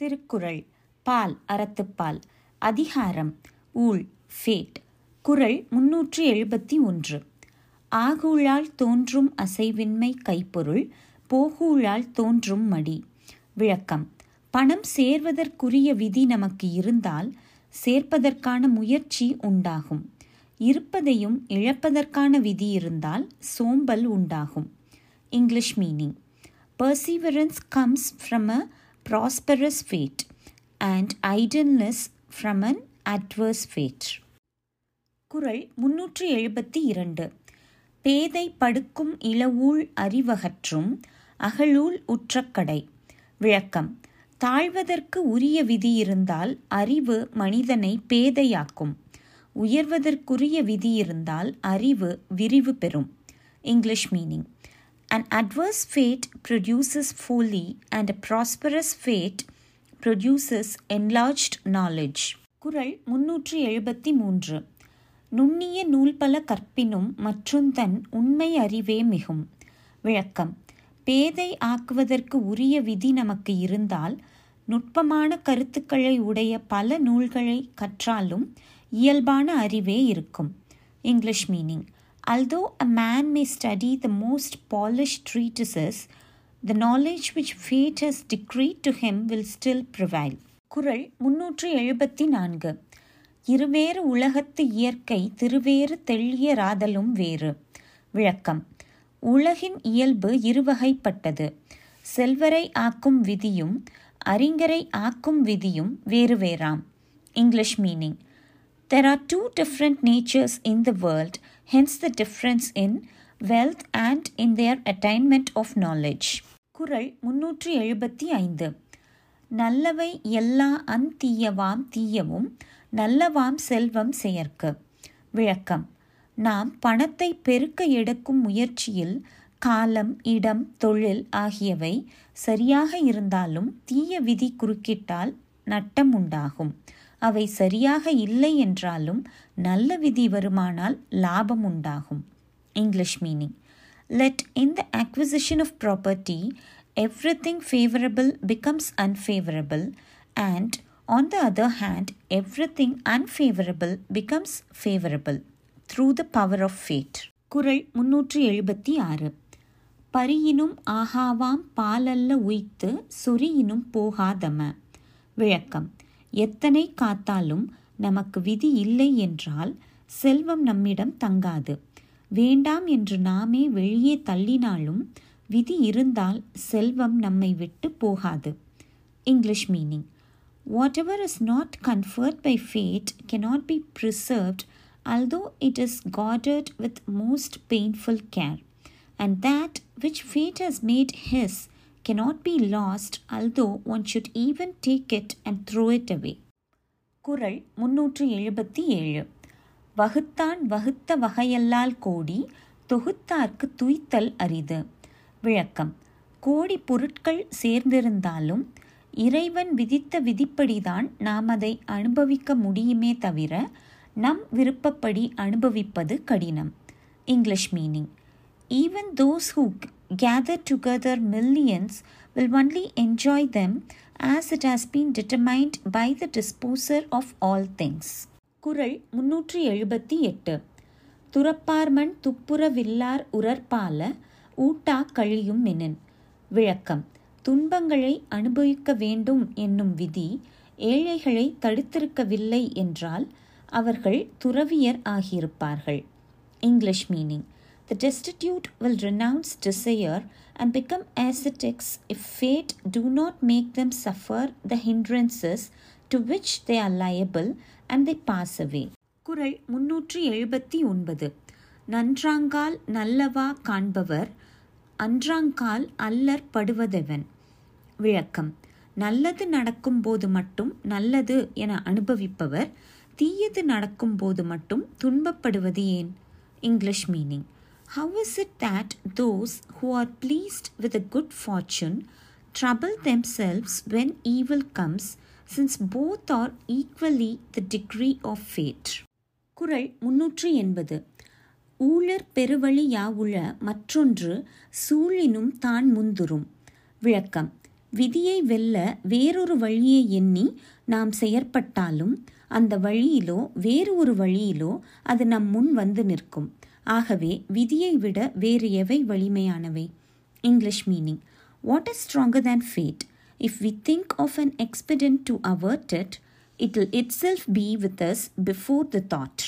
திருக்குறள். பால் அறத்துப்பால். அதிகாரம் ஊழ் ஃபேட் குறள் முன்னூற்றி எழுபத்தி ஒன்று. ஆகூழால் தோன்றும் அசைவின்மை கைப்பொருள் போகூழால் தோன்றும் மடி. விளக்கம். பணம் சேர்வதற்குரிய விதி நமக்கு இருந்தால் சேர்ப்பதற்கான முயற்சி உண்டாகும். இருப்பதையும் இழப்பதற்கான விதி இருந்தால் சோம்பல் உண்டாகும். English meaning. Perseverance comes from a prosperous fate and idleness from an adverse fate. குரல் முன்னூற்றி எழுபத்தி இரண்டு. பேதை படுக்கும் இளவூழ் அறிவகற்றும் அகலூல் உற்றக்கடை. விளக்கம். தாழ்வதற்கு உரிய விதி இருந்தால் அறிவு மனிதனை பேதையாக்கும். உயர்வதற்குரிய விதி இருந்தால் அறிவு விரிவு பெறும். English meaning. An adverse fate produces folly, and a prosperous fate produces enlarged knowledge. குரல் முன்னூற்றி எழுபத்தி மூன்று நுண்ணிய நூல் பல கற்பினும் மற்றுந்தன் உண்மை அறிவே மிகும். விளக்கம். பேதை ஆக்குவதற்கு உரிய விதி நமக்கு இருந்தால் நுட்பமான கருத்துக்களை உடைய பல நூல்களை கற்றாலும் இயல்பான அறிவே இருக்கும். English meaning. Although a man may study the most polished treatises, the knowledge which fate has decreed to him will still prevail. குறள் முன்னூற்றி எழுபத்தி நான்கு இருவேறு உலகத்து இயற்கை திருவேறு தெள்ளிய ராதலும் வேறு விளக்கம் உலகின் இயல்பு இருவகைப்பட்டது செல்வரை ஆக்கும் விதியும் அறிஞரை ஆக்கும் விதியும் வேறு வேறாம் English meaning There are two different natures in the world, hence the difference in wealth and in their attainment of knowledge. குறள் முன்னூற்றி எழுபத்தி ஐந்து. நல்லவை எல்லா அந்தீயவாம் தீயவும் நல்லவாம் செல்வம் செயற்கு. விளக்கம். நாம் பணத்தை பெருக்க எடுக்கும் முயற்சியில் காலம் இடம் தொழில் ஆகியவை சரியாக இருந்தாலும் தீய விதி குறுக்கிட்டால் நட்டம் உண்டாகும். அவை சரியாக இல்லை என்றாலும் நல்ல விதி வருமானால் லாபம் உண்டாகும். English meaning. Let in the acquisition of property every thing favourable becomes unfavourable and on the other hand every thing unfavourable becomes favourable through the power of fate குரல் முன்னூற்றி எழுபத்தி ஆறு. பரியினும் ஆகாவாம் பாலல்ல உய்த்து சொரியினும் போகாதம. விளக்கம். எத்தனை காத்தாலும் நமக்கு விதி இல்லை என்றால் செல்வம் நம்மிடம் தங்காது. வேண்டாம் என்று நாமே வெளியே தள்ளினாலும் விதி இருந்தால் செல்வம் நம்மை விட்டு போகாது. English meaning whatever is not conferred by fate cannot be preserved although it is guarded with most painful care and that which fate has made his cannot be lost, although one should even take it and throw it away. குரல் முன்னூற்று எழுபத்தி ஏழு. வகுத்தான் வகுத்த வகையல்லால் கோடி தொகுத்தார்க்கு துய்த்தல் அரிது விளக்கம். கோடி பொருட்கள் சேர்ந்திருந்தாலும் இறைவன் விதித்த விதிப்படிதான் நாம் அதை அனுபவிக்க முடியுமே தவிர நம் விருப்பப்படி அனுபவிப்பது கடினம். English meaning. Even those who gather together millions will only enjoy them as it has been determined by the disposer of all things. குரல் முன்னூற்றி எழுபத்தி எட்டு. துறப்பார்மன் துப்புரவில்லார் உரற்பால ஊட்டா கழியும் மெனின் விளக்கம். துன்பங்களை அனுபவிக்க வேண்டும் என்னும் விதி ஏழைகளை தடுத்திருக்கவில்லை என்றால் அவர்கள் துறவியர் ஆகியிருப்பார்கள். English meaning. The destitute will renounce desire and become ascetics if fate do not make them suffer the hindrances to which they are liable and they pass away. குறள் முன்னூற்றி எழுபத்தி ஒன்பது நன்றாங்கால் நல்லவா காண்பவர் அன்றாங்கால் அல்லற் படுவதெவன் விளக்கம் நல்லது நடக்கும்போது மட்டும் நல்லது என அனுபவிப்பவர் தீயது நடக்கும்போது மட்டும் துன்பப்படுவது ஏன் English meaning How is it that those who are pleased with a good fortune trouble themselves when evil comes, since both are equally the degree of fate? குரல் முன்னூற்றி எண்பது ஊழற் பெருவழி யாவுள மற்றொன்று சூழினும் தான் முந்துரும் விளக்கம் விதியை வெல்ல வேறொரு வழியை எண்ணி நாம் செயற்பட்டாலும் அந்த வழியிலோ வேறு ஒரு வழியிலோ அது நம் முன் வந்து நிற்கும் ஆகவே விதியை விட வேறு எவை வலிமையானவை? English meaning what is stronger than fate if we think of an expedient to avert it it will itself be with us before the thought